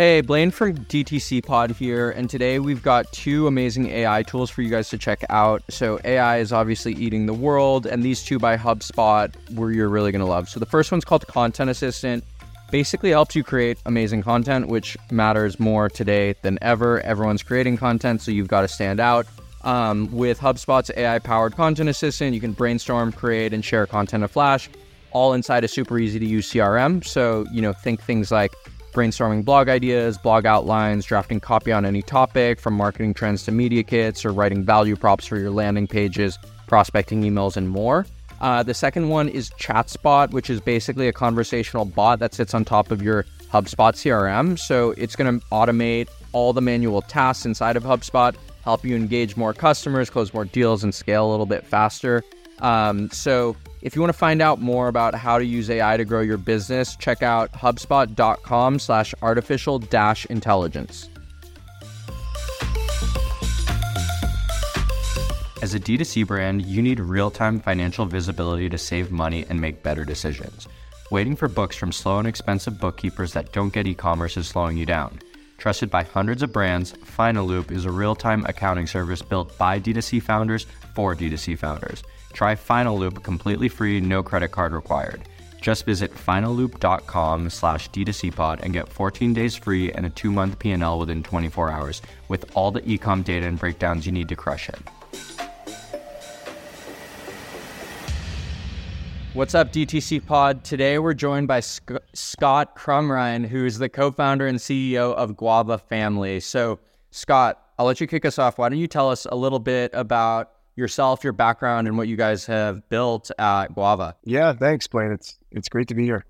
Hey, Blaine from DTC Pod here, and today we've got two amazing AI tools for you guys to check out. So, AI is obviously eating the world, and these two by HubSpot were you're really gonna love. So, the first one's called Content Assistant. Basically, helps you create amazing content, which matters more today than ever. Everyone's creating content, so you've got to stand out. Um, with HubSpot's AI powered content assistant, you can brainstorm, create, and share content in Flash, all inside a super easy to use CRM. So, you know, think things like brainstorming blog ideas, blog outlines, drafting copy on any topic, from marketing trends to media kits, or writing value props for your landing pages, prospecting emails, and more. Uh, the second one is ChatSpot, which is basically a conversational bot that sits on top of your HubSpot CRM. So it's going to automate all the manual tasks inside of HubSpot, help you engage more customers, close more deals, and scale a little bit faster. Um, so if you want to find out more about how to use AI to grow your business, check out hubspot.com slash artificial dash intelligence. As a D2C brand, you need real time financial visibility to save money and make better decisions. Waiting for books from slow and expensive bookkeepers that don't get e commerce is slowing you down. Trusted by hundreds of brands, Finaloop is a real time accounting service built by D2C founders for D2C founders. Try Finaloop completely free, no credit card required. Just visit finaloop.com slash d2cpod and get 14 days free and a two-month P&L within 24 hours with all the ecom data and breakdowns you need to crush it. What's up, DTC Pod? Today we're joined by Sc- Scott Crumrine, who is the co founder and CEO of Guava Family. So, Scott, I'll let you kick us off. Why don't you tell us a little bit about yourself, your background, and what you guys have built at Guava? Yeah, thanks, Blaine. It's it's great to be here.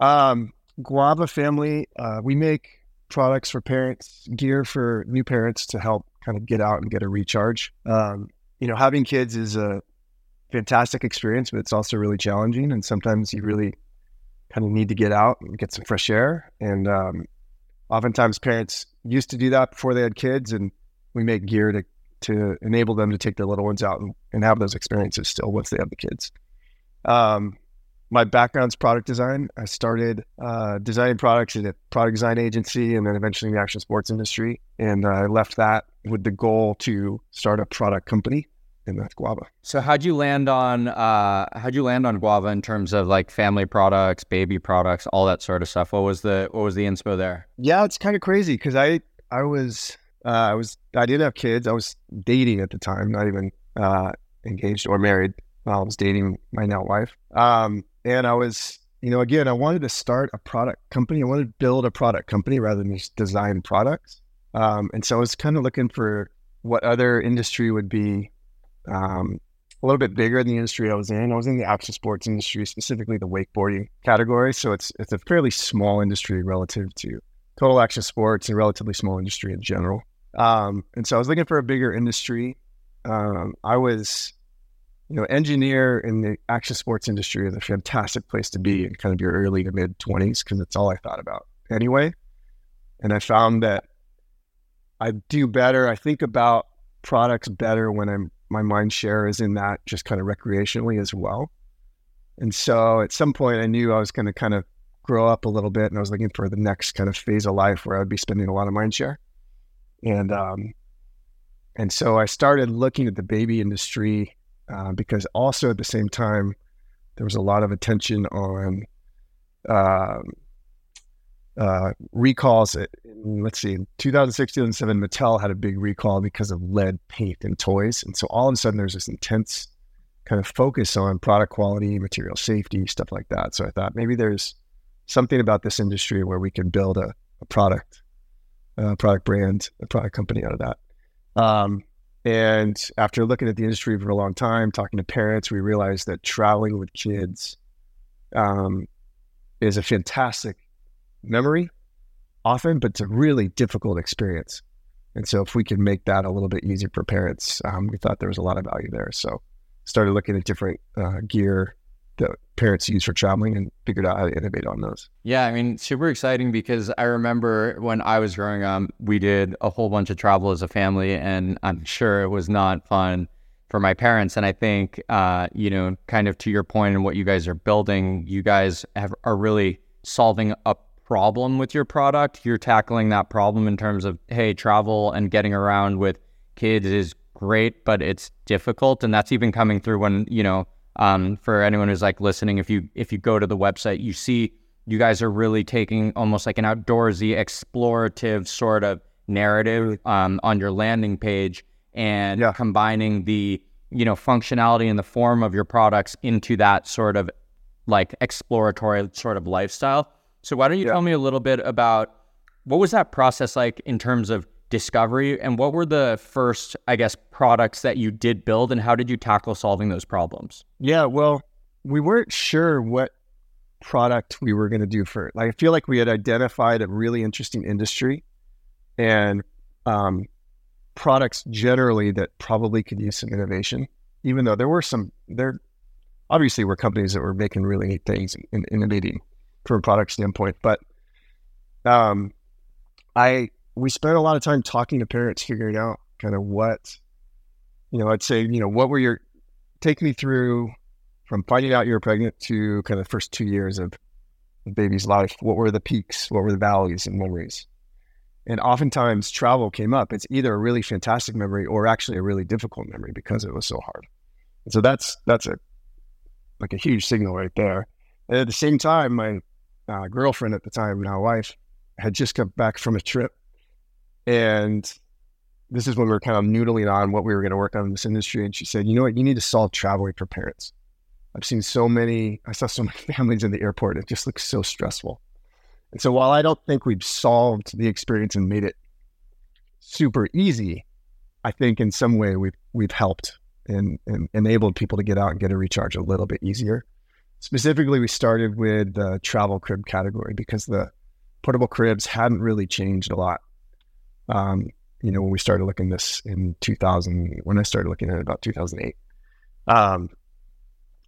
Um, Guava Family, uh, we make products for parents, gear for new parents to help kind of get out and get a recharge. Um, you know, having kids is a fantastic experience, but it's also really challenging. And sometimes you really kind of need to get out and get some fresh air. And um, oftentimes parents used to do that before they had kids, and we make gear to to enable them to take their little ones out and, and have those experiences still once they have the kids. Um, my background's product design. I started uh, designing products at a product design agency and then eventually in the action sports industry. And I left that with the goal to start a product company and that's Guava. So how'd you land on uh, how'd you land on Guava in terms of like family products, baby products, all that sort of stuff? What was the what was the inspo there? Yeah, it's kind of crazy because I I was uh, I was I didn't have kids. I was dating at the time, not even uh, engaged or married. I was dating my now wife, um, and I was you know again I wanted to start a product company. I wanted to build a product company rather than just design products. Um, and so I was kind of looking for what other industry would be um, a little bit bigger than the industry I was in. I was in the action sports industry, specifically the wakeboarding category. So it's it's a fairly small industry relative to total action sports, and relatively small industry in general. Um, and so I was looking for a bigger industry. Um, I was, you know, engineer in the action sports industry is a fantastic place to be in kind of your early to mid 20s because it's all I thought about anyway. And I found that I do better. I think about products better when I'm my mind share is in that just kind of recreationally as well. And so at some point I knew I was going to kind of grow up a little bit and I was looking for the next kind of phase of life where I'd be spending a lot of mind share. And um and so I started looking at the baby industry uh, because also at the same time there was a lot of attention on um, uh, recalls. At, let's see, 2006, 2007, Mattel had a big recall because of lead paint in toys. And so all of a sudden there's this intense kind of focus on product quality, material safety, stuff like that. So I thought maybe there's something about this industry where we can build a, a product, a product brand, a product company out of that. Um, and after looking at the industry for a long time, talking to parents, we realized that traveling with kids um, is a fantastic memory often, but it's a really difficult experience. And so if we could make that a little bit easier for parents, um, we thought there was a lot of value there. So started looking at different uh, gear that parents use for traveling and figured out how to innovate on those. Yeah, I mean, super exciting because I remember when I was growing up, we did a whole bunch of travel as a family, and I'm sure it was not fun for my parents. And I think, uh, you know, kind of to your point and what you guys are building, you guys have, are really solving a problem with your product, you're tackling that problem in terms of, hey, travel and getting around with kids is great, but it's difficult. And that's even coming through when, you know, um, for anyone who's like listening, if you if you go to the website, you see you guys are really taking almost like an outdoorsy, explorative sort of narrative um, on your landing page and Yeah. combining the you know functionality and the form of your products into that sort of like exploratory sort of lifestyle. So why don't you Yeah. tell me a little bit about what was that process like in terms of discovery and what were the first I guess products that you did build and how did you tackle solving those problems? Yeah, well, we weren't sure what product we were going to do for like I feel like we had identified a really interesting industry and um, products generally that probably could use some innovation. Even though there were some there obviously were companies that were making really neat things and innovating from a product standpoint, but um, I we spent a lot of time talking to parents, figuring out kind of what you know. I'd say you know what were your take me through from finding out you were pregnant to kind of the first two years of the baby's life. What were the peaks? What were the valleys and memories? And oftentimes travel came up. It's either a really fantastic memory or actually a really difficult memory because it was so hard. And so that's that's a like a huge signal right there. And at the same time, my uh, girlfriend at the time, now wife, had just come back from a trip, and this is when we were kind of noodling on what we were going to work on in this industry. And she said, "You know what? You need to solve traveling for parents. I've seen so many. I saw so many families in the airport. It just looks so stressful." And so, while I don't think we've solved the experience and made it super easy, I think in some way we've we've helped and, and enabled people to get out and get a recharge a little bit easier. Specifically, we started with the travel crib category because the portable cribs hadn't really changed a lot. Um, you know, when we started looking this in 2000, when I started looking at it about 2008, um,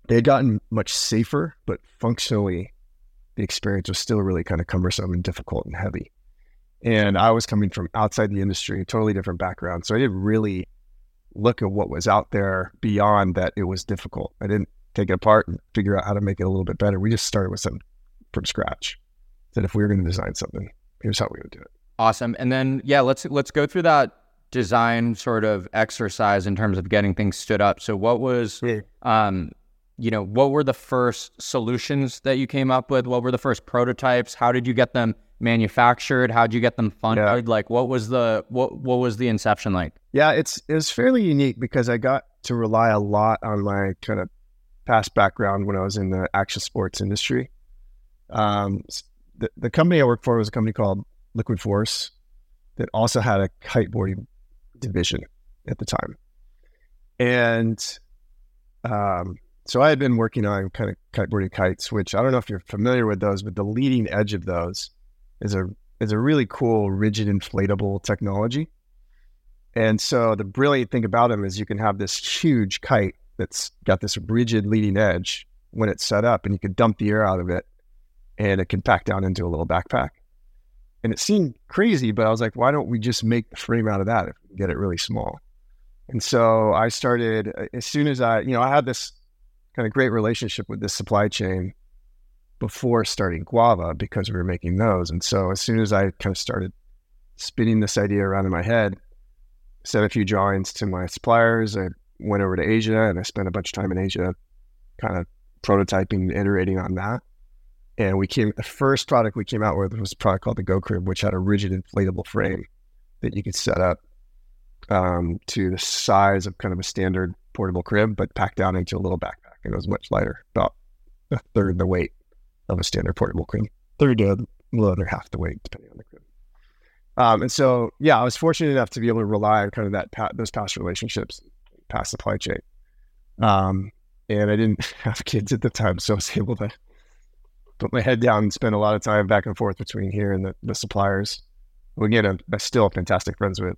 they had gotten much safer, but functionally, the experience was still really kind of cumbersome and difficult and heavy. And I was coming from outside the industry, totally different background. So I didn't really look at what was out there beyond that it was difficult. I didn't take it apart and figure out how to make it a little bit better. We just started with something from scratch. That if we were going to design something, here's how we would do it. Awesome. And then yeah, let's let's go through that design sort of exercise in terms of getting things stood up. So what was um you know, what were the first solutions that you came up with? What were the first prototypes? How did you get them manufactured? How did you get them funded? Yeah. Like what was the what what was the inception like? Yeah, it's it was fairly unique because I got to rely a lot on my kind of past background when I was in the action sports industry. Um, the, the company I worked for was a company called Liquid Force that also had a kiteboarding division at the time. And um, so I had been working on kind of kiteboarding kites, which I don't know if you're familiar with those, but the leading edge of those is a is a really cool rigid inflatable technology. And so the brilliant thing about them is you can have this huge kite that's got this rigid leading edge when it's set up, and you can dump the air out of it, and it can pack down into a little backpack. And it seemed crazy, but I was like, why don't we just make the frame out of that if we get it really small? And so I started uh, as soon as I, you know, I had this kind of great relationship with this supply chain before starting Guava because we were making those. And so as soon as I kind of started spinning this idea around in my head, sent a few drawings to my suppliers. I went over to Asia and I spent a bunch of time in Asia kind of prototyping, and iterating on that. And we came, the first product we came out with was a product called the Go Crib, which had a rigid inflatable frame that you could set up um, to the size of kind of a standard portable crib, but packed down into a little backpack. And it was much lighter, about a third the weight of a standard portable crib, third to a little under half the weight, depending on the crib. Um, and so, yeah, I was fortunate enough to be able to rely on kind of that those past relationships, past supply chain. Um, and I didn't have kids at the time, so I was able to put my head down and spend a lot of time back and forth between here and the, the suppliers, who again I'm, I'm still fantastic friends with,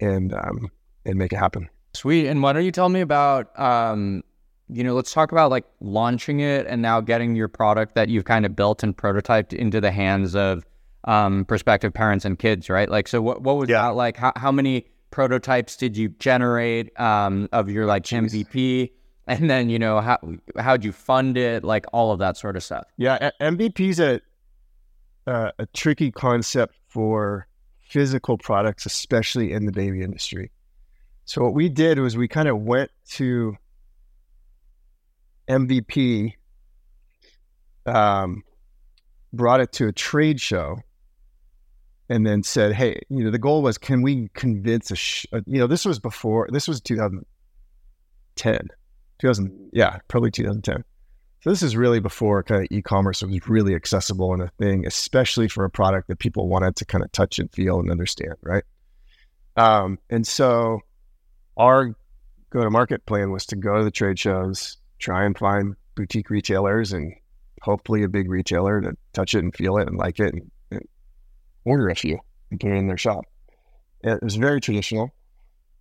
and um, and make it happen. Sweet. And why don't you tell me about, um, you know, let's talk about like launching it and now getting your product that you've kind of built and prototyped into the hands of um, prospective parents and kids, right? Like, so what, what was Yeah. that like? How, how many prototypes did you generate um, of your like MVP? And then, you know, how, how'd you fund it? Like all of that sort of stuff. Yeah, a- MVP's a a tricky concept for physical products, especially in the baby industry. So what we did was we kind of went to MVP, um, brought it to a trade show, and then said, "Hey, you know, the goal was, can we convince a, sh- uh, you know, this was before, this was 2010, 2000, yeah, probably 2010. So this is really before kind of e-commerce was really accessible and a thing, especially for a product that people wanted to kind of touch and feel and understand, right? Um, and so our go-to-market plan was to go to the trade shows, try and find boutique retailers and hopefully a big retailer to touch it and feel it and like it and, and order a few and put it in their shop. It was very traditional.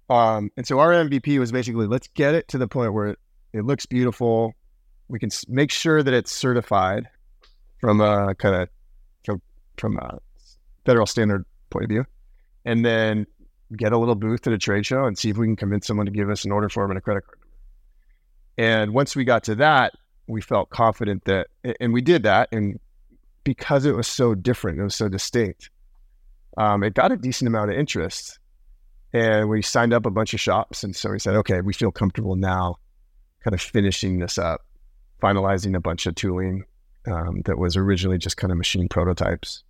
Um, and so our MVP was basically let's get it to the point where it, looks beautiful. We can make sure that it's certified from a kind of from, from a federal standard point of view, and then get a little booth at a trade show and see if we can convince someone to give us an order form and a credit card. And once we got to that, we felt confident that, and we did that. And because it was so different, it was so distinct, um, it got a decent amount of interest. And we signed up a bunch of shops. And so we said, okay, we feel comfortable now kind of finishing this up, finalizing a bunch of tooling um, that was originally just kind of machine prototypes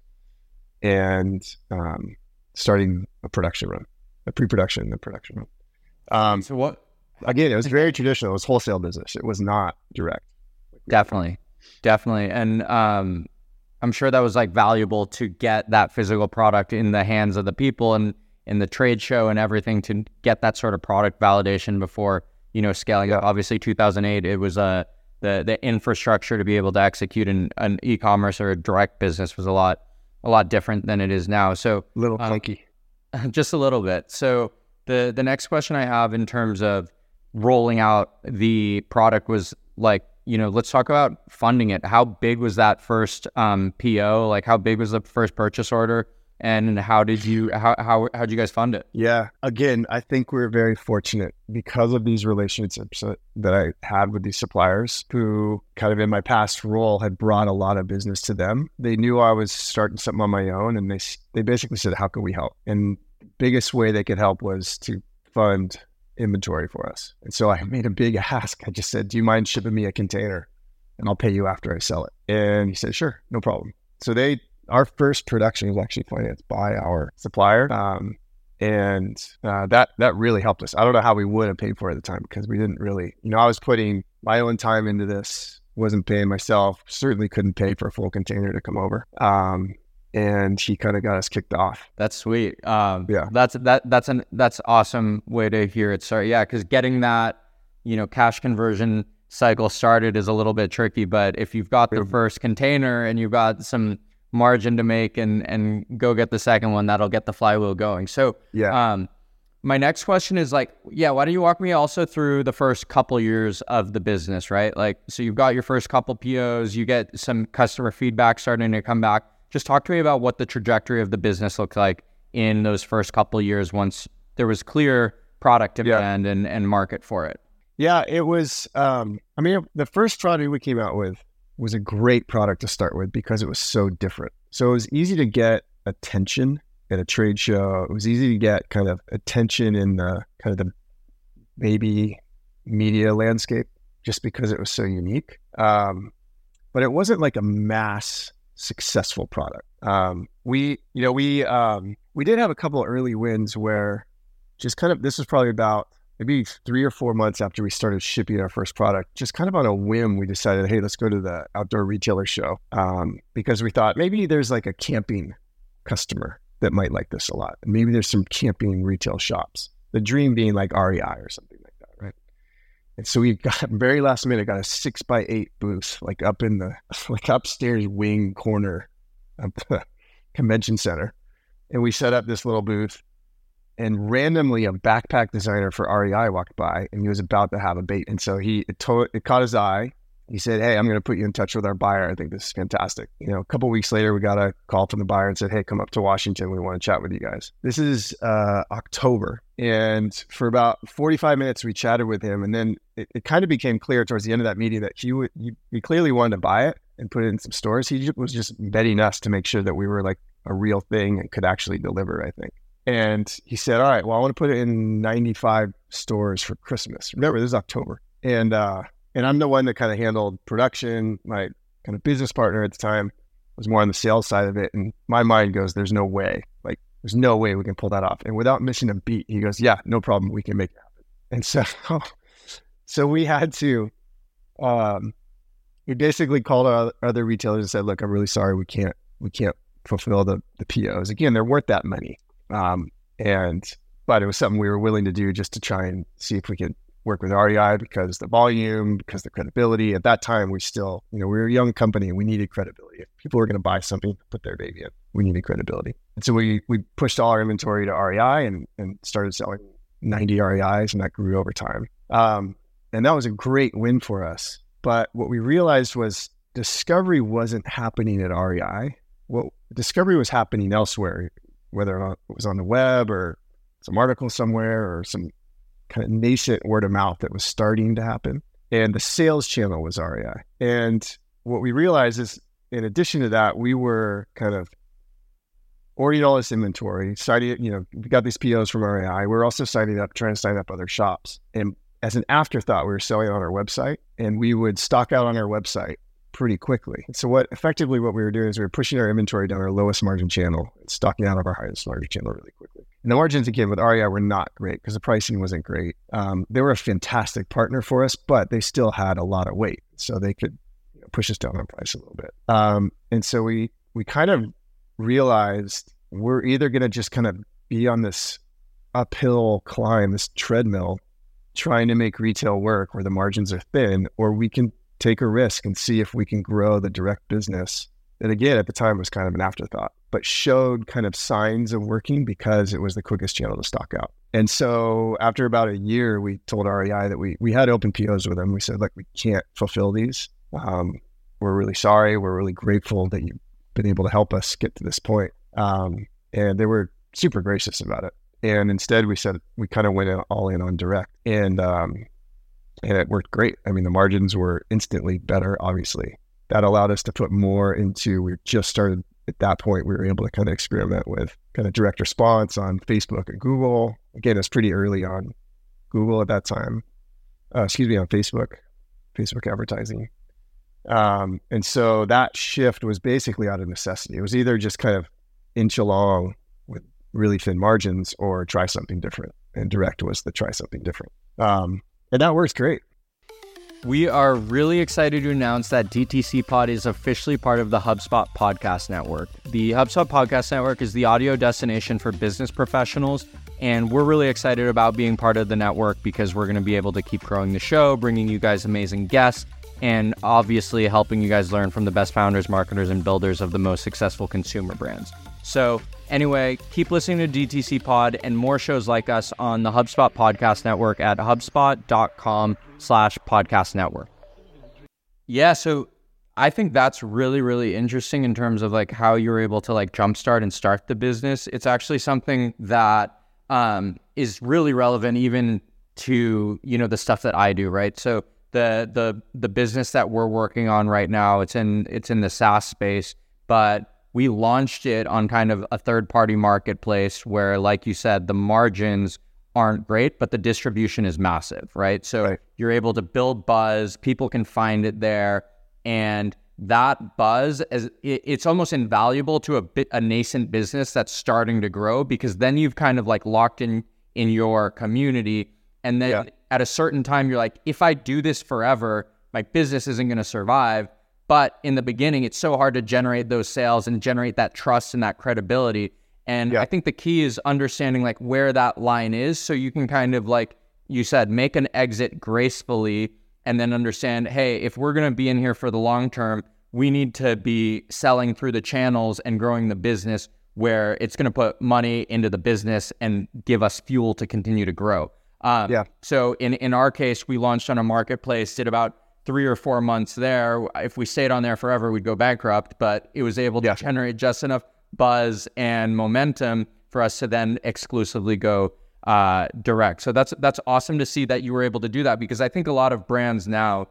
and um, starting a production run, a pre production and a production run. Um, So what? again, it was very traditional. It was wholesale business. It was not direct. Definitely, definitely, and um, I'm sure that was like valuable to get that physical product in the hands of the people and in the trade show and everything to get that sort of product validation before you know scaling up. Obviously, 2008, it was uh, the the infrastructure to be able to execute an, an e-commerce or a direct business was a lot a lot different than it is now. So A little Um, clunky. just a little bit. So the the next question I have in terms of rolling out the product was like, you know, let's talk about funding it. How big was that first um, PO? Like, how big was the first purchase order? And how did you how how how did you guys fund it? Yeah. Again, I think we're very fortunate because of these relationships that, I had with these suppliers who kind of in my past role had brought a lot of business to them. They knew I was starting something on my own and they they basically said, "How can we help?" And biggest way they could help was to fund inventory for us. And so I made a big ask. I just said, "Do you mind shipping me a container and I'll pay you after I sell it?" And he said, "Sure, no problem." So they our first production was actually financed by our supplier. Um, and uh, that that really helped us. I don't know how we would have paid for it at the time because we didn't really, you know, I was putting my own time into this, wasn't paying myself, certainly couldn't pay for a full container to come over. Um, and he kind of got us kicked off. That's sweet. Um, Yeah. that's that that's an that's awesome way to hear it start. Yeah, because getting that you know cash conversion cycle started is a little bit tricky, but if you've got the first container and you've got some margin to make and and go get the second one, that'll get the flywheel going. So Yeah. um, my next question is like, yeah, why don't you walk me also through the first couple years of the business, right? Like, so you've got your first couple POs, you get some customer feedback starting to come back. Just talk to me about what the trajectory of the business looked like in those first couple years once there was clear product Yeah. demand and, and market for it. Yeah, it was. Um, I mean, the first product we came out with was a great product to start with because it was so different. So it was easy to get attention at a trade show. It was easy to get kind of attention in the kind of the baby media landscape just because it was so unique. Um, but it wasn't like a mass successful product. Um, we, you know, we um, we did have a couple early wins where just kind of this was probably about maybe three or four months after we started shipping our first product, just kind of on a whim, we decided, hey, let's go to the outdoor retailer show um, because we thought maybe there's like a camping customer that might like this a lot. Maybe there's some camping retail shops. The dream being like REI or something like that, right? And so we got very last minute got a six by eight booth, like up in the like upstairs wing corner of the convention center, and we set up this little booth and randomly a backpack designer for REI walked by and he was about to have a bait. And so he it, it caught his eye. He said, Hey, I'm going to put you in touch with our buyer. I think this is fantastic. You know, a couple weeks later, we got a call from the buyer and said, Hey, come up to Washington. We want to chat with you guys. This is uh, October. And for about 45 minutes, we chatted with him. And then it, it kind of became clear towards the end of that meeting that he, would, he, he clearly wanted to buy it. and put it in some stores. He was just betting us to make sure that we were like a real thing and could actually deliver, I think. And he said, All right, well, I want to put it in 95 stores for Christmas. Remember, this is October. And uh, and I'm the one that kind of handled production. My kind of business partner at the time was more on the sales side of it. And my mind goes, There's no way. Like, there's no way we can pull that off. And without missing a beat, he goes, Yeah, no problem. We can make it happen. And so so we had to um we basically called our other retailers and said, Look, I'm really sorry, we can't we can't fulfill the the POs. Again, they're worth that money. Um, and but it was something we were willing to do just to try and see if we could work with REI because the volume, because the credibility. At that time, we still, you know, we were a young company and we needed credibility. If people were going to buy something, put their baby in, we needed credibility. And so we we pushed all our inventory to REI and and started selling 90 REIs, and that grew over time. Um, and that was a great win for us. But what we realized was discovery wasn't happening at REI. What discovery was happening elsewhere whether it was on the web or some article somewhere or some kind of nascent word of mouth that was starting to happen. And the sales channel was REI. And what we realized is, in addition to that, we were kind of ordering all this inventory, signing, you know, we got these POs from REI. We're also signing up, trying to sign up other shops. And as an afterthought, we were selling on our website and we would stock out on our website pretty quickly. So what effectively what we were doing is we were pushing our inventory down our lowest margin channel and stocking out of our highest margin channel really quickly. And the margins again with REI were not great because the pricing wasn't great. Um, they were a fantastic partner for us, but they still had a lot of weight, so they could you know, push us down on price a little bit. Um, and so we we kind of realized we're either going to just kind of be on this uphill climb, this treadmill, trying to make retail work where the margins are thin, or we can take a risk and see if we can grow the direct business. And again, at the time was kind of an afterthought, but showed kind of signs of working because it was the quickest channel to stock out. And so after about a year, we told REI that we we had open POs with them. We said, like, we can't fulfill these. Um, we're really sorry. We're really grateful that you've been able to help us get to this point. Um, and they were super gracious about it. And instead, we said we kind of went all in on direct. And um, and it worked great. I mean, the margins were instantly better, obviously. That allowed us to put more into, we just started at that point, we were able to kind of experiment with kind of direct response on Facebook and Google. Again, it's pretty early on Google at that time. Uh, excuse me, on Facebook, Facebook advertising. Um, and so that shift was basically out of necessity. It was either just kind of inch along with really thin margins or try something different. And direct was the try something different. Um, and that works great. We are really excited to announce that DTC Pod is officially part of the HubSpot Podcast Network. The HubSpot Podcast Network is the audio destination for business professionals, and we're really excited about being part of the network because we're going to be able to keep growing the show, bringing you guys amazing guests, and obviously helping you guys learn from the best founders, marketers, and builders of the most successful consumer brands. So, Anyway, keep listening to DTC Pod and more shows like us on the HubSpot Podcast Network at hubspot.com slash podcast network. Yeah, so I think that's really, really interesting in terms of like how you're able to like jumpstart and start the business. It's actually something that um, is really relevant even to, you know, the stuff that I do, right? So the the the business that we're working on right now, it's in it's in the SaaS space, but we launched it on kind of a third party marketplace where, like you said, the margins aren't great, but the distribution is massive, right? So right. you're able to build buzz, people can find it there. And that buzz is it's almost invaluable to a bit a nascent business that's starting to grow because then you've kind of like locked in in your community and then yeah. at a certain time you're like if I do this forever my business isn't going to survive but in the beginning, it's so hard to generate those sales and generate that trust and that credibility. And yeah. I think the key is understanding like where that line is so you can kind of like you said, make an exit gracefully and then understand, hey, if we're going to be in here for the long term, we need to be selling through the channels and growing the business where it's going to put money into the business and give us fuel to continue to grow. Um, yeah. So in in our case, we launched on a marketplace, did about three or four months there. If we stayed on there forever, we'd go bankrupt. But it was able to yeah. generate just enough buzz and momentum for us to then exclusively go uh, direct. So that's that's awesome to see that you were able to do that because I think a lot of brands now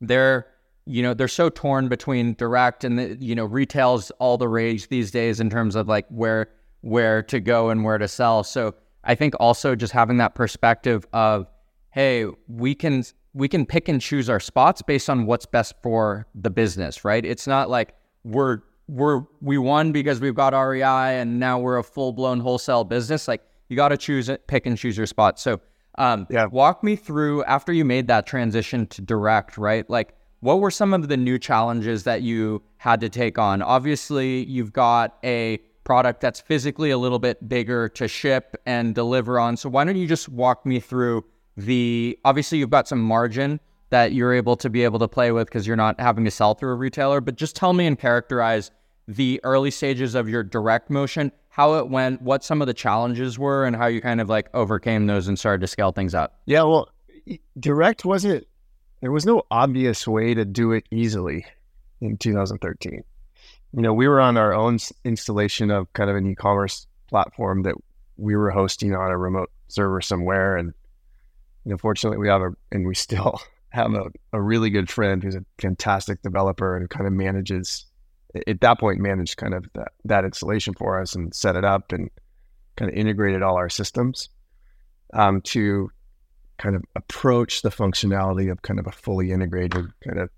they're you know they're so torn between direct and the, you know retail's all the rage these days in terms of like where where to go and where to sell. So I think also just having that perspective of hey, we can we can pick and choose our spots based on what's best for the business, right? It's not like we're we're we won because we've got REI and now we're a full blown wholesale business. Like you got to choose it, pick and choose your spot. So um, yeah, walk me through after you made that transition to direct, right? Like what were some of the new challenges that you had to take on? Obviously, you've got a product that's physically a little bit bigger to ship and deliver on. So why don't you just walk me through the obviously you've got some margin that you're able to be able to play with because you're not having to sell through a retailer, but just tell me and characterize the early stages of your direct motion, how it went, what some of the challenges were, and how you kind of like overcame those and started to scale things up. Yeah, well, direct wasn't, there was no obvious way to do it easily in 2013. You know, we were on our own installation of kind of an e commerce platform that we were hosting on a remote server somewhere. And, know, fortunately, we have a, and we still have a, a really good friend who's a fantastic developer and kind of manages at that point managed kind of that, that installation for us and set it up and kind of integrated all our systems um, to kind of approach the functionality of kind of a fully integrated kind of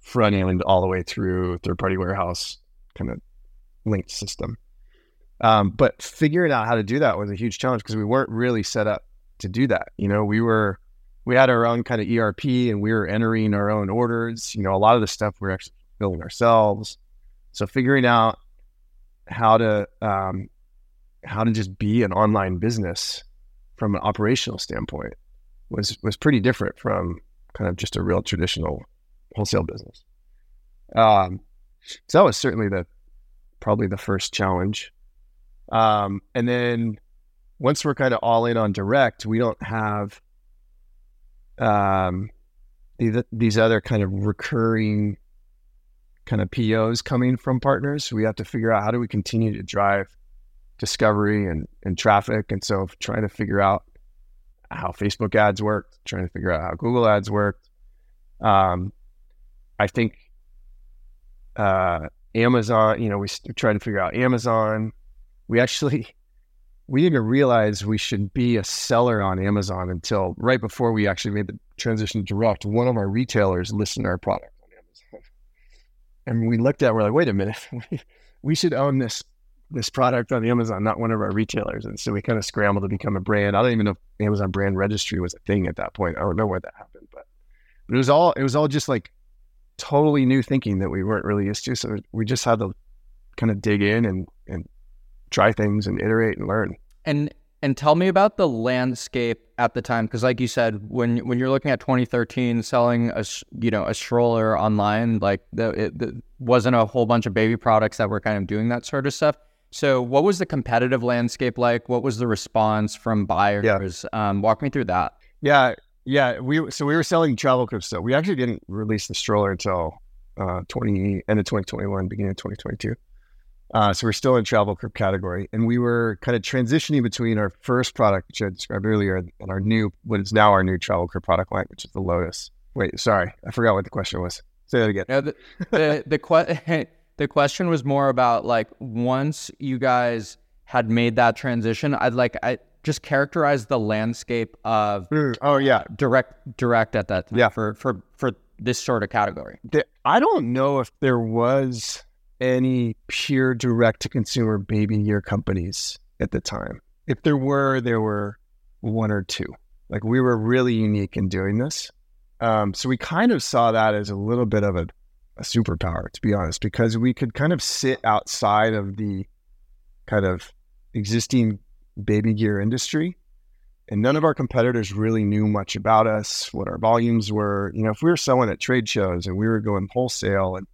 front end all the way through third party warehouse kind of linked system. Um, but figuring out how to do that was a huge challenge because we weren't really set up to do that. You know, we were we had our own kind of ERP and we were entering our own orders. You know, a lot of the stuff we are actually building ourselves. So figuring out how to um, how to just be an online business from an operational standpoint was was pretty different from kind of just a real traditional wholesale business. Um, so that was certainly the probably the first challenge. Um, and then once we're kind of all in on direct, we don't have um, these, these other kind of recurring kind of POs coming from partners. We have to figure out how do we continue to drive discovery and, and traffic. And so trying to figure out how Facebook ads work, trying to figure out how Google ads work. Um, I think uh, Amazon, you know, we tried to figure out Amazon. We actually, we didn't realize we should be a seller on Amazon until right before we actually made the transition to direct. One of our retailers listed our product on Amazon, and we looked at, it, we're like, wait a minute, we should own this this product on Amazon, not one of our retailers. And so we kind of scrambled to become a brand. I don't even know if Amazon brand registry was a thing at that point. I don't know where that happened, but, but it was all it was all just like totally new thinking that we weren't really used to. So we just had to kind of dig in and and try things and iterate and learn. And and tell me about the landscape at the time, because like you said, when when you're looking at 2013, selling a you know a stroller online, like the, it the, wasn't a whole bunch of baby products that were kind of doing that sort of stuff. So, what was the competitive landscape like? What was the response from buyers? Yeah. Um, walk me through that. Yeah, yeah. We so we were selling travel crypto. We actually didn't release the stroller until uh, 20 end of 2021, beginning of 2022. Uh, so we're still in travel category, and we were kind of transitioning between our first product, which I described earlier, and our new, what is now our new travel crib product line, which is the Lotus. Wait, sorry, I forgot what the question was. Say that again. No, the the the, que- the question was more about like once you guys had made that transition, I'd like I just characterize the landscape of mm, oh yeah direct direct at that time yeah for for for this sort of category. I don't know if there was any pure direct to consumer baby gear companies at the time. If there were, there were one or two. Like we were really unique in doing this. Um, so we kind of saw that as a little bit of a, a superpower, to be honest, because we could kind of sit outside of the kind of existing baby gear industry. And none of our competitors really knew much about us, what our volumes were. You know, if we were selling at trade shows and we were going wholesale and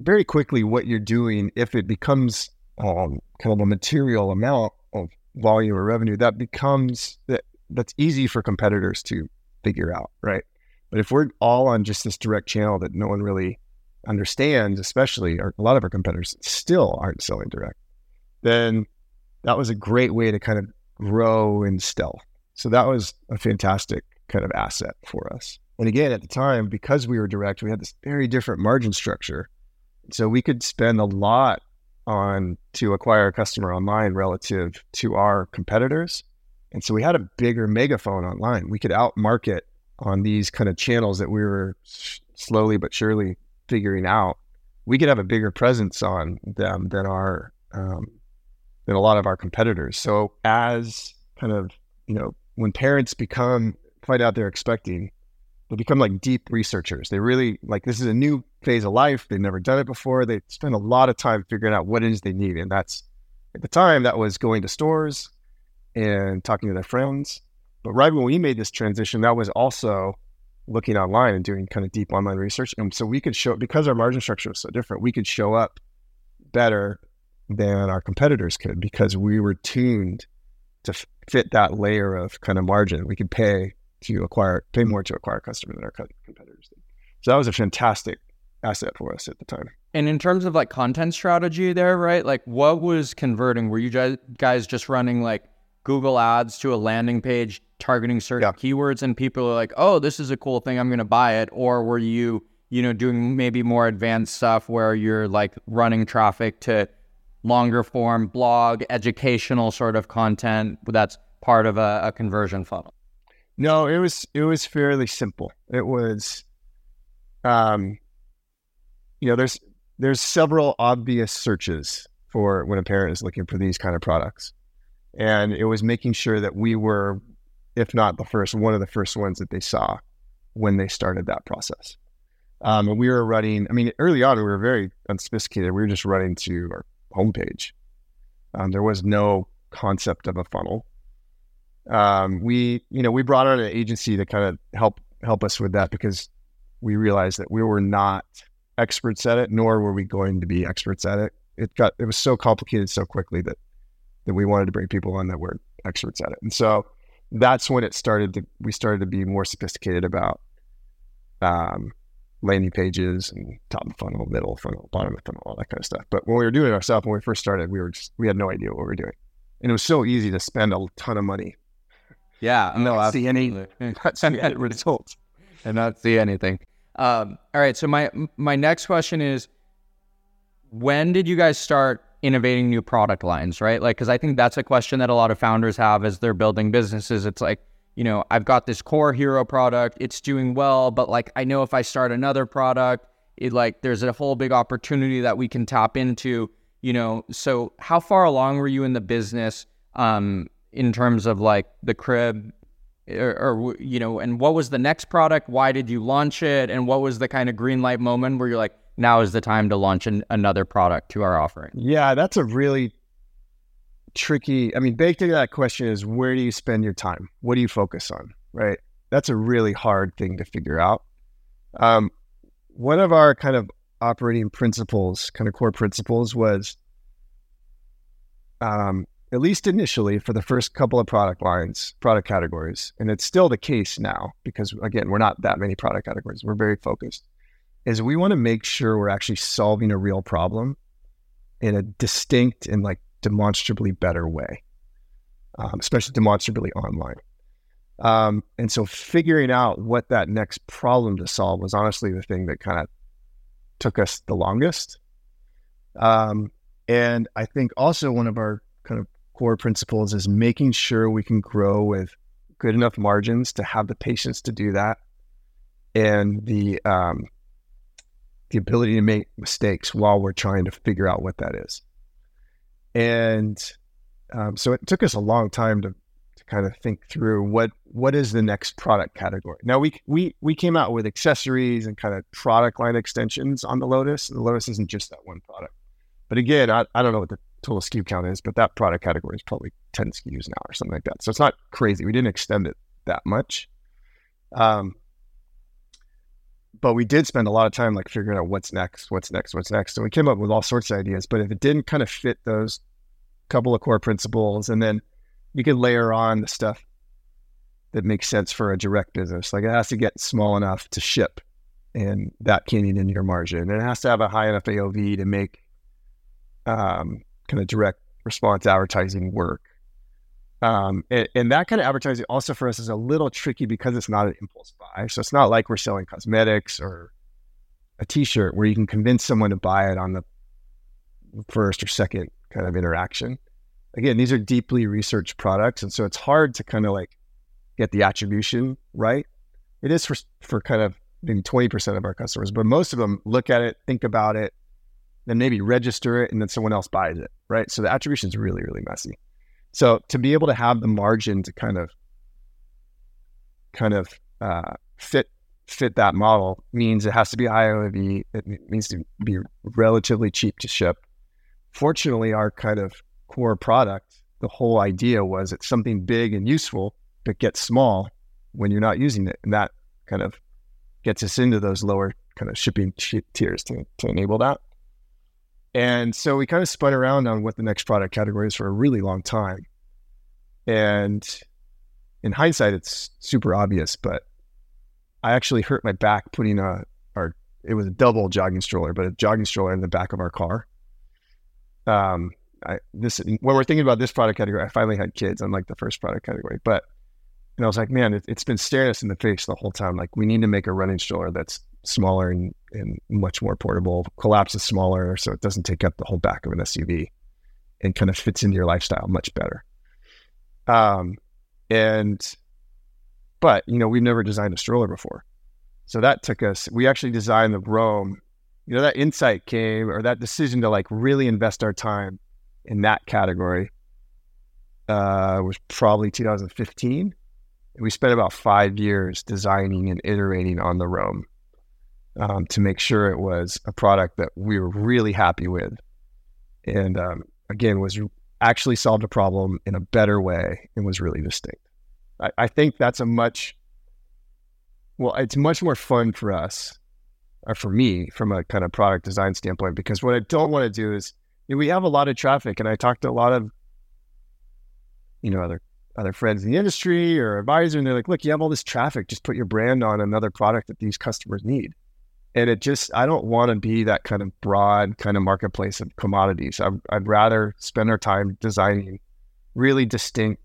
very quickly what you're doing if it becomes um, kind of a material amount of volume or revenue that becomes that that's easy for competitors to figure out right but if we're all on just this direct channel that no one really understands especially or a lot of our competitors still aren't selling direct then that was a great way to kind of grow in stealth so that was a fantastic kind of asset for us And again, at the time, because we were direct, we had this very different margin structure. So we could spend a lot on to acquire a customer online relative to our competitors. And so we had a bigger megaphone online. We could outmarket on these kind of channels that we were slowly but surely figuring out. We could have a bigger presence on them than our um, than a lot of our competitors. So as kind of you know when parents become find out they're expecting, they become like deep researchers. They really like this is a new phase of life. They've never done it before. They spend a lot of time figuring out what it is they need, and that's at the time that was going to stores and talking to their friends. But right when we made this transition, that was also looking online and doing kind of deep online research. And so we could show because our margin structure was so different, we could show up better than our competitors could because we were tuned to fit that layer of kind of margin. We could pay to acquire, pay more to acquire customers than our competitors did. So that was a fantastic asset for us at the time. And in terms of like content strategy there, right? Like what was converting? Were you guys just running like Google ads to a landing page targeting certain yeah. keywords and people are like, "Oh, this is a cool thing. I'm going to buy it." Or were you, you know, doing maybe more advanced stuff where you're like running traffic to longer form blog, educational sort of content that's part of a, a conversion funnel? No, it was it was fairly simple. It was um you know, there's there's several obvious searches for when a parent is looking for these kind of products. And it was making sure that we were, if not the first, one of the first ones that they saw when they started that process. Um, and we were running, I mean, early on, we were very unsophisticated. We were just running to our homepage. Um, there was no concept of a funnel. Um, we, you know, we brought on an agency to kind of help help us with that because we realized that we were not experts at it, nor were we going to be experts at it. It got it was so complicated so quickly that that we wanted to bring people on that were experts at it. And so that's when it started to, we started to be more sophisticated about um, landing pages and top of funnel, middle funnel, bottom of funnel, all that kind of stuff. But when we were doing it ourselves, when we first started, we were just, we had no idea what we were doing. And it was so easy to spend a ton of money. Yeah. And no, not see any, not see any results. And not see anything. Um, all right. So my, my next question is, when did you guys start innovating new product lines, right? Like, because I think that's a question that a lot of founders have as they're building businesses. It's like, you know, I've got this core hero product, it's doing well, but like, I know if I start another product, it like, there's a whole big opportunity that we can tap into, you know. So, how far along were you in the business um, in terms of like the crib? Or, or you know, and what was the next product? Why did you launch it? And what was the kind of green light moment where you're like, now is the time to launch an, another product to our offering? Yeah, that's a really tricky. I mean, baked into that question is where do you spend your time? What do you focus on? Right. That's a really hard thing to figure out. Um, one of our kind of operating principles, kind of core principles, was um, at least initially for the first couple of product lines, product categories, and it's still the case now because again, we're not that many product categories. We're very focused is we want to make sure we're actually solving a real problem in a distinct and like demonstrably better way, um, especially demonstrably online. Um, and so figuring out what that next problem to solve was honestly the thing that kind of took us the longest. Um, and I think also one of our kind of core principles is making sure we can grow with good enough margins to have the patience to do that and the um, the ability to make mistakes while we're trying to figure out what that is. And um, so it took us a long time to, to kind of think through what what is the next product category. Now we we we came out with accessories and kind of product line extensions on the Lotus. The Lotus isn't just that one product, but again, I, I don't know what the total SKU count is, but that product category is probably ten SKUs now or something like that. So it's not crazy. We didn't extend it that much. Um, but we did spend a lot of time like figuring out what's next, what's next, what's next. And we came up with all sorts of ideas. But if it didn't kind of fit those couple of core principles, and then you could layer on the stuff that makes sense for a direct business. Like it has to get small enough to ship, and that can eat into your margin. And it has to have a high enough AOV to make um, kind of direct response advertising work. Um, and, and, that kind of advertising also for us is a little tricky because it's not an impulse buy. So it's not like we're selling cosmetics or a T-shirt where you can convince someone to buy it on the first or second kind of interaction. Again, these are deeply researched products, and so it's hard to kind of like get the attribution right. It is for for kind of maybe twenty percent of our customers, but most of them look at it, think about it, then maybe register it, and then someone else buys it, right? So the attribution is really really messy. So to be able to have the margin to kind of kind of uh, fit fit that model means it has to be IOV. It needs to be relatively cheap to ship. Fortunately, our kind of core product, the whole idea was it's something big and useful, but gets small when you're not using it, and that kind of gets us into those lower kind of shipping tiers to, to enable that. And so we kind of spun around on what the next product category is for a really long time. And in hindsight, it's super obvious, but I actually hurt my back putting a our it was a double jogging stroller, but a jogging stroller in the back of our car. Um, I this when we're thinking about this product category, I finally had kids, unlike the first product category. But and I was like, man, it, has been staring us in the face the whole time. Like we need to make a running stroller that's smaller and, and much more portable, collapses smaller, so it doesn't take up the whole back of an SUV, and kind of fits into your lifestyle much better. Um, and but, you know, we've never designed a stroller before. So that took us, we actually designed the Roam. You know, that insight came or that decision to like really invest our time in that category uh, was probably 2015. And we spent about five years designing and iterating on the Roam um, to make sure it was a product that we were really happy with. And um, again, was actually solved a problem in a better way and was really distinct. I, I think that's a much well, it's much more fun for us, or for me, from a kind of product design standpoint, because what I don't want to do is you know, we have a lot of traffic, and I talk to a lot of you know other other friends in the industry or advisor, and they're like, "Look, you have all this traffic. Just put your brand on another product that these customers need." And it just, I don't want to be that kind of broad kind of marketplace of commodities. I, I'd rather spend our time designing really distinct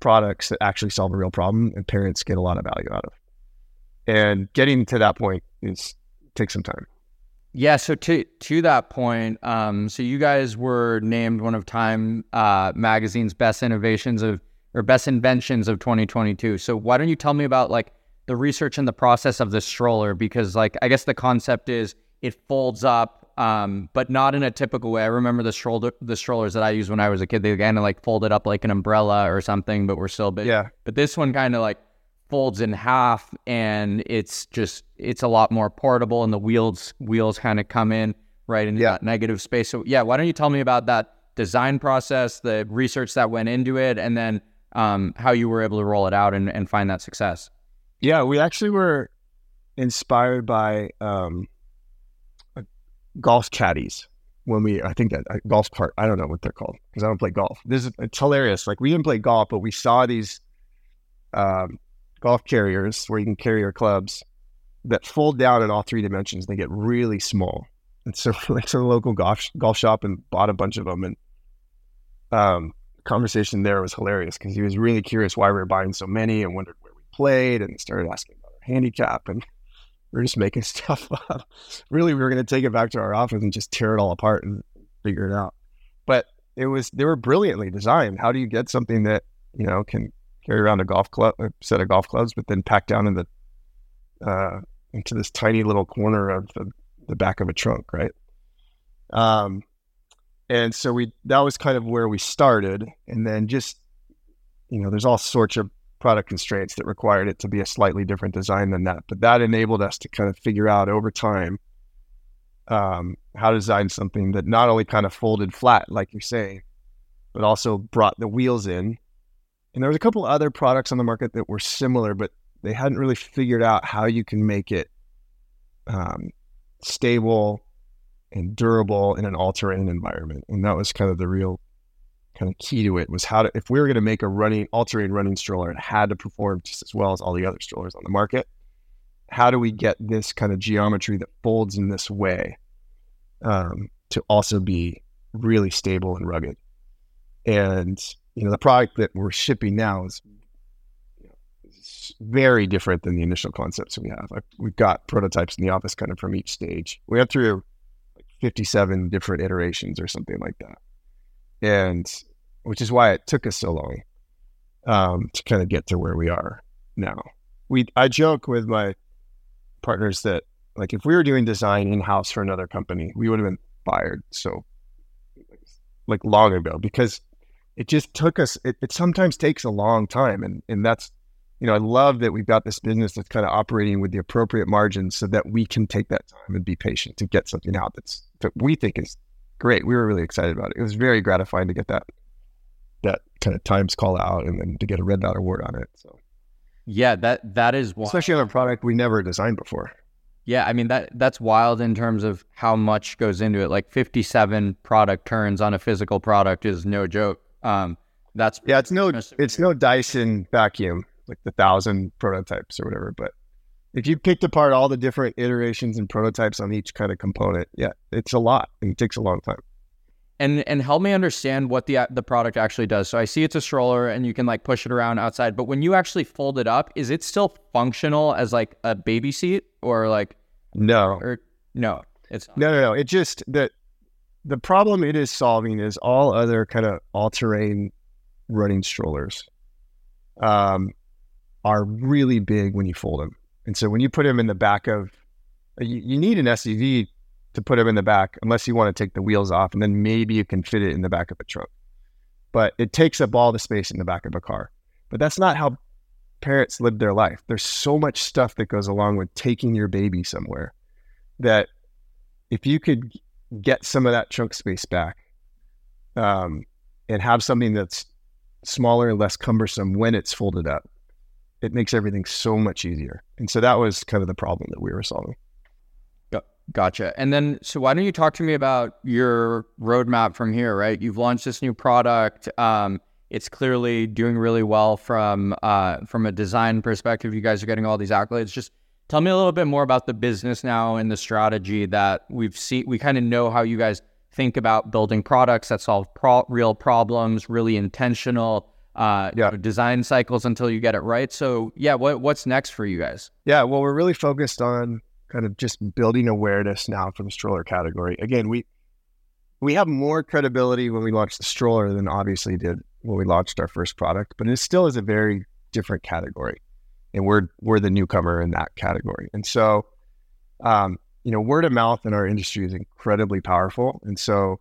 products that actually solve a real problem and parents get a lot of value out of. And getting to that point is takes some time. Yeah. So to to that point, um, so you guys were named one of Time uh, Magazine's best innovations of or best inventions of 2022. So why don't you tell me about like the research and the process of this stroller? Because like I guess the concept is it folds up um, but not in a typical way. I remember the stroller, the strollers that I used when I was a kid. They kind of like folded up like an umbrella or something, but we're still big. Yeah. But this one kind of like folds in half, and it's just it's a lot more portable, and the wheels wheels kind of come in right into yeah. that negative space. So yeah, why don't you tell me about that design process, the research that went into it, and then um, how you were able to roll it out and, and find that success? Yeah, we actually were inspired by um, golf caddies when we I think that uh, golf cart I don't know what they're called because I don't play golf. This is it's hilarious. Like we didn't play golf, but we saw these um, golf carriers where you can carry your clubs that fold down in all three dimensions. They get really small, and so went to the local golf golf shop and bought a bunch of them. And um, conversation there was hilarious because he was really curious why we were buying so many and wondered played, and started asking about our handicap and we are just making stuff up. really, we were going to take it back to our office and just tear it all apart and figure it out. But it was they were brilliantly designed. How do you get something that you know can carry around a golf club, a set of golf clubs, but then pack down in the uh, into this tiny little corner of the, the back of a trunk, right? Um, and so we that was kind of where we started, and then just you know, there's all sorts of product constraints that required it to be a slightly different design than that. But that enabled us to kind of figure out over time um, how to design something that not only kind of folded flat, like you're saying, but also brought the wheels in. And there was a couple other products on the market that were similar, but they hadn't really figured out how you can make it um, stable and durable in an all-terrain environment. And that was kind of the real kind of key to it was how to if we were going to make a running all-terrain running stroller, it had to perform just as well as all the other strollers on the market. How do we get this kind of geometry that folds in this way um, to also be really stable and rugged? And you know, the product that we're shipping now is, very different than the initial concepts we have. Like we've got prototypes in the office kind of from each stage. We went through like 57 different iterations or something like that. And which is why it took us so long um, to kind of get to where we are now. We I joke with my partners that like if we were doing design in house for another company, we would have been fired so like long ago because it just took us it, it sometimes takes a long time and and that's you know i love that we've got this business that's kind of operating with the appropriate margins so that we can take that time and be patient to get something out that's that we think is great we were really excited about it it was very gratifying to get that that kind of times call out and then to get a red dot award on it so yeah that that is wild. especially on a product we never designed before yeah, I mean that that's wild in terms of how much goes into it. Like 57 product turns on a physical product is no joke. Um, that's yeah, it's no it's no Dyson vacuum like the thousand prototypes or whatever. But if you picked apart all the different iterations and prototypes on each kind of component, yeah, it's a lot and it takes a long time. And and help me understand what the the product actually does. So I see it's a stroller and you can like push it around outside, but when you actually fold it up, is it still functional as like a baby seat or like no or no? It's not. no no no. It just that the problem it is solving is all other kind of all terrain running strollers um, are really big when you fold them. And so when you put them in the back of, you, you need an SUV to put them in the back, unless you want to take the wheels off, and then maybe you can fit it in the back of a truck. But it takes up all the space in the back of a car. But that's not how parents live their life. There's so much stuff that goes along with taking your baby somewhere that if you could get some of that trunk space back um, and have something that's smaller and less cumbersome when it's folded up, it makes everything so much easier. And so that was kind of the problem that we were solving. Gotcha. And then, so why don't you talk to me about your roadmap from here, right? You've launched this new product. Um, it's clearly doing really well from uh, from a design perspective. You guys are getting all these accolades. Just tell me a little bit more about the business now and the strategy that we've seen. We kind of know how you guys think about building products that solve pro- real problems, really intentional uh, yeah. You know, design cycles until you get it right. So, yeah, what what's next for you guys? Yeah, well, we're really focused on kind of just building awareness now for the stroller category. Again, we we have more credibility when we launched the stroller than obviously did when we launched our first product, but it still is a very different category, and we're we're the newcomer in that category. And so, um, you know, word of mouth in our industry is incredibly powerful, and so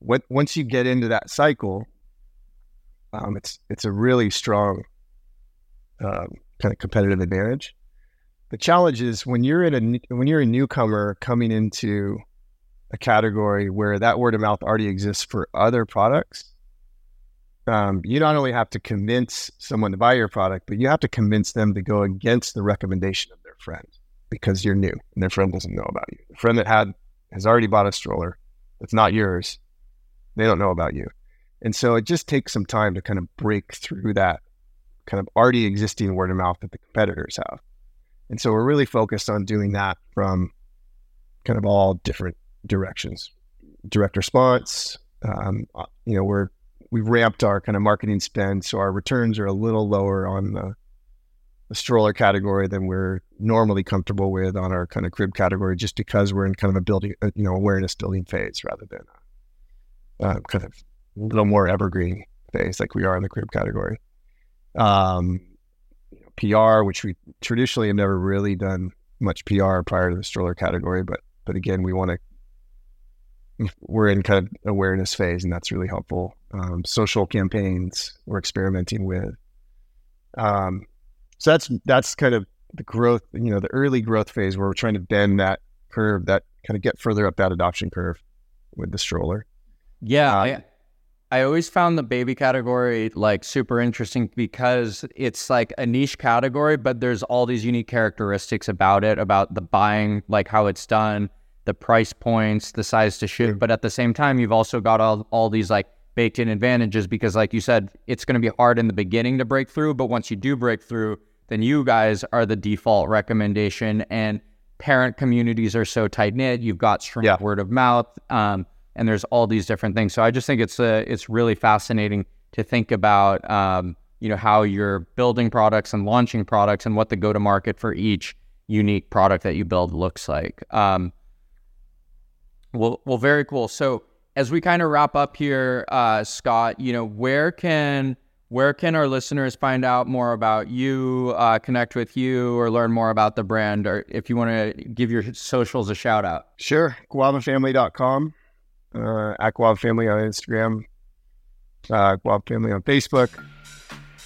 what, once you get into that cycle, um, it's it's a really strong um, kind of competitive advantage. The challenge is when you're in a when you're a newcomer coming into a category where that word of mouth already exists for other products. Um, you not only have to convince someone to buy your product, but you have to convince them to go against the recommendation of their friend because you're new and their friend doesn't know about you. The friend that had has already bought a stroller that's not yours. They don't know about you. And so it just takes some time to kind of break through that kind of already existing word of mouth that the competitors have. And so we're really focused on doing that from kind of all different directions. Direct response, um, uh, you know, we're we've ramped our kind of marketing spend, so our returns are a little lower on the, the stroller category than we're normally comfortable with on our kind of crib category, just because we're in kind of a building, uh, you know, awareness building phase rather than uh, kind of little more evergreen phase like we are in the crib category. Um, PR, which we traditionally have never really done much PR prior to the stroller category, but but again, we want to. We're in kind of awareness phase, and that's really helpful. Um, social campaigns we're experimenting with. Um, so that's that's kind of the growth, you know, the early growth phase where we're trying to bend that curve, that kind of get further up that adoption curve with the stroller. Yeah, um, I, I always found the baby category like super interesting because it's like a niche category, but there's all these unique characteristics about it, about the buying, like how it's done, the price points, the size to ship. But at the same time, you've also got all, all these like baked in advantages because, like you said, it's going to be hard in the beginning to break through. But once you do break through, then you guys are the default recommendation. And parent communities are so tight knit. You've got strong yeah. word of mouth. Um, and there's all these different things. So I just think it's uh, it's really fascinating to think about, um, you know, how you're building products and launching products and what the go to market for each unique product that you build looks like. Um, well, well, very cool. So as we kind of wrap up here, uh, Scott, you know, where can where can our listeners find out more about you, uh, connect with you, or learn more about the brand? Or if you want to give your socials a shout out. Sure. Guavafamily.com, uh, at Guava Family on Instagram, uh, Guava Family on Facebook.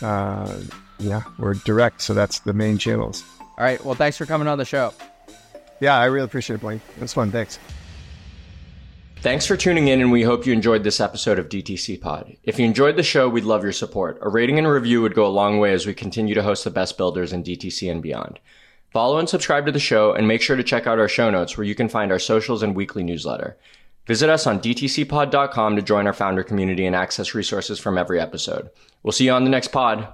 Uh, yeah, we're direct. So that's the main channels. All right. Well, thanks for coming on the show. Yeah, I really appreciate it, Blaine. It was fun. Thanks. Thanks for tuning in, and we hope you enjoyed this episode of DTC Pod. If you enjoyed the show, we'd love your support. A rating and a review would go a long way as we continue to host the best builders in DTC and beyond. Follow and subscribe to the show, and make sure to check out our show notes where you can find our socials and weekly newsletter. Visit us on dtcpod.com to join our founder community and access resources from every episode. We'll see you on the next pod.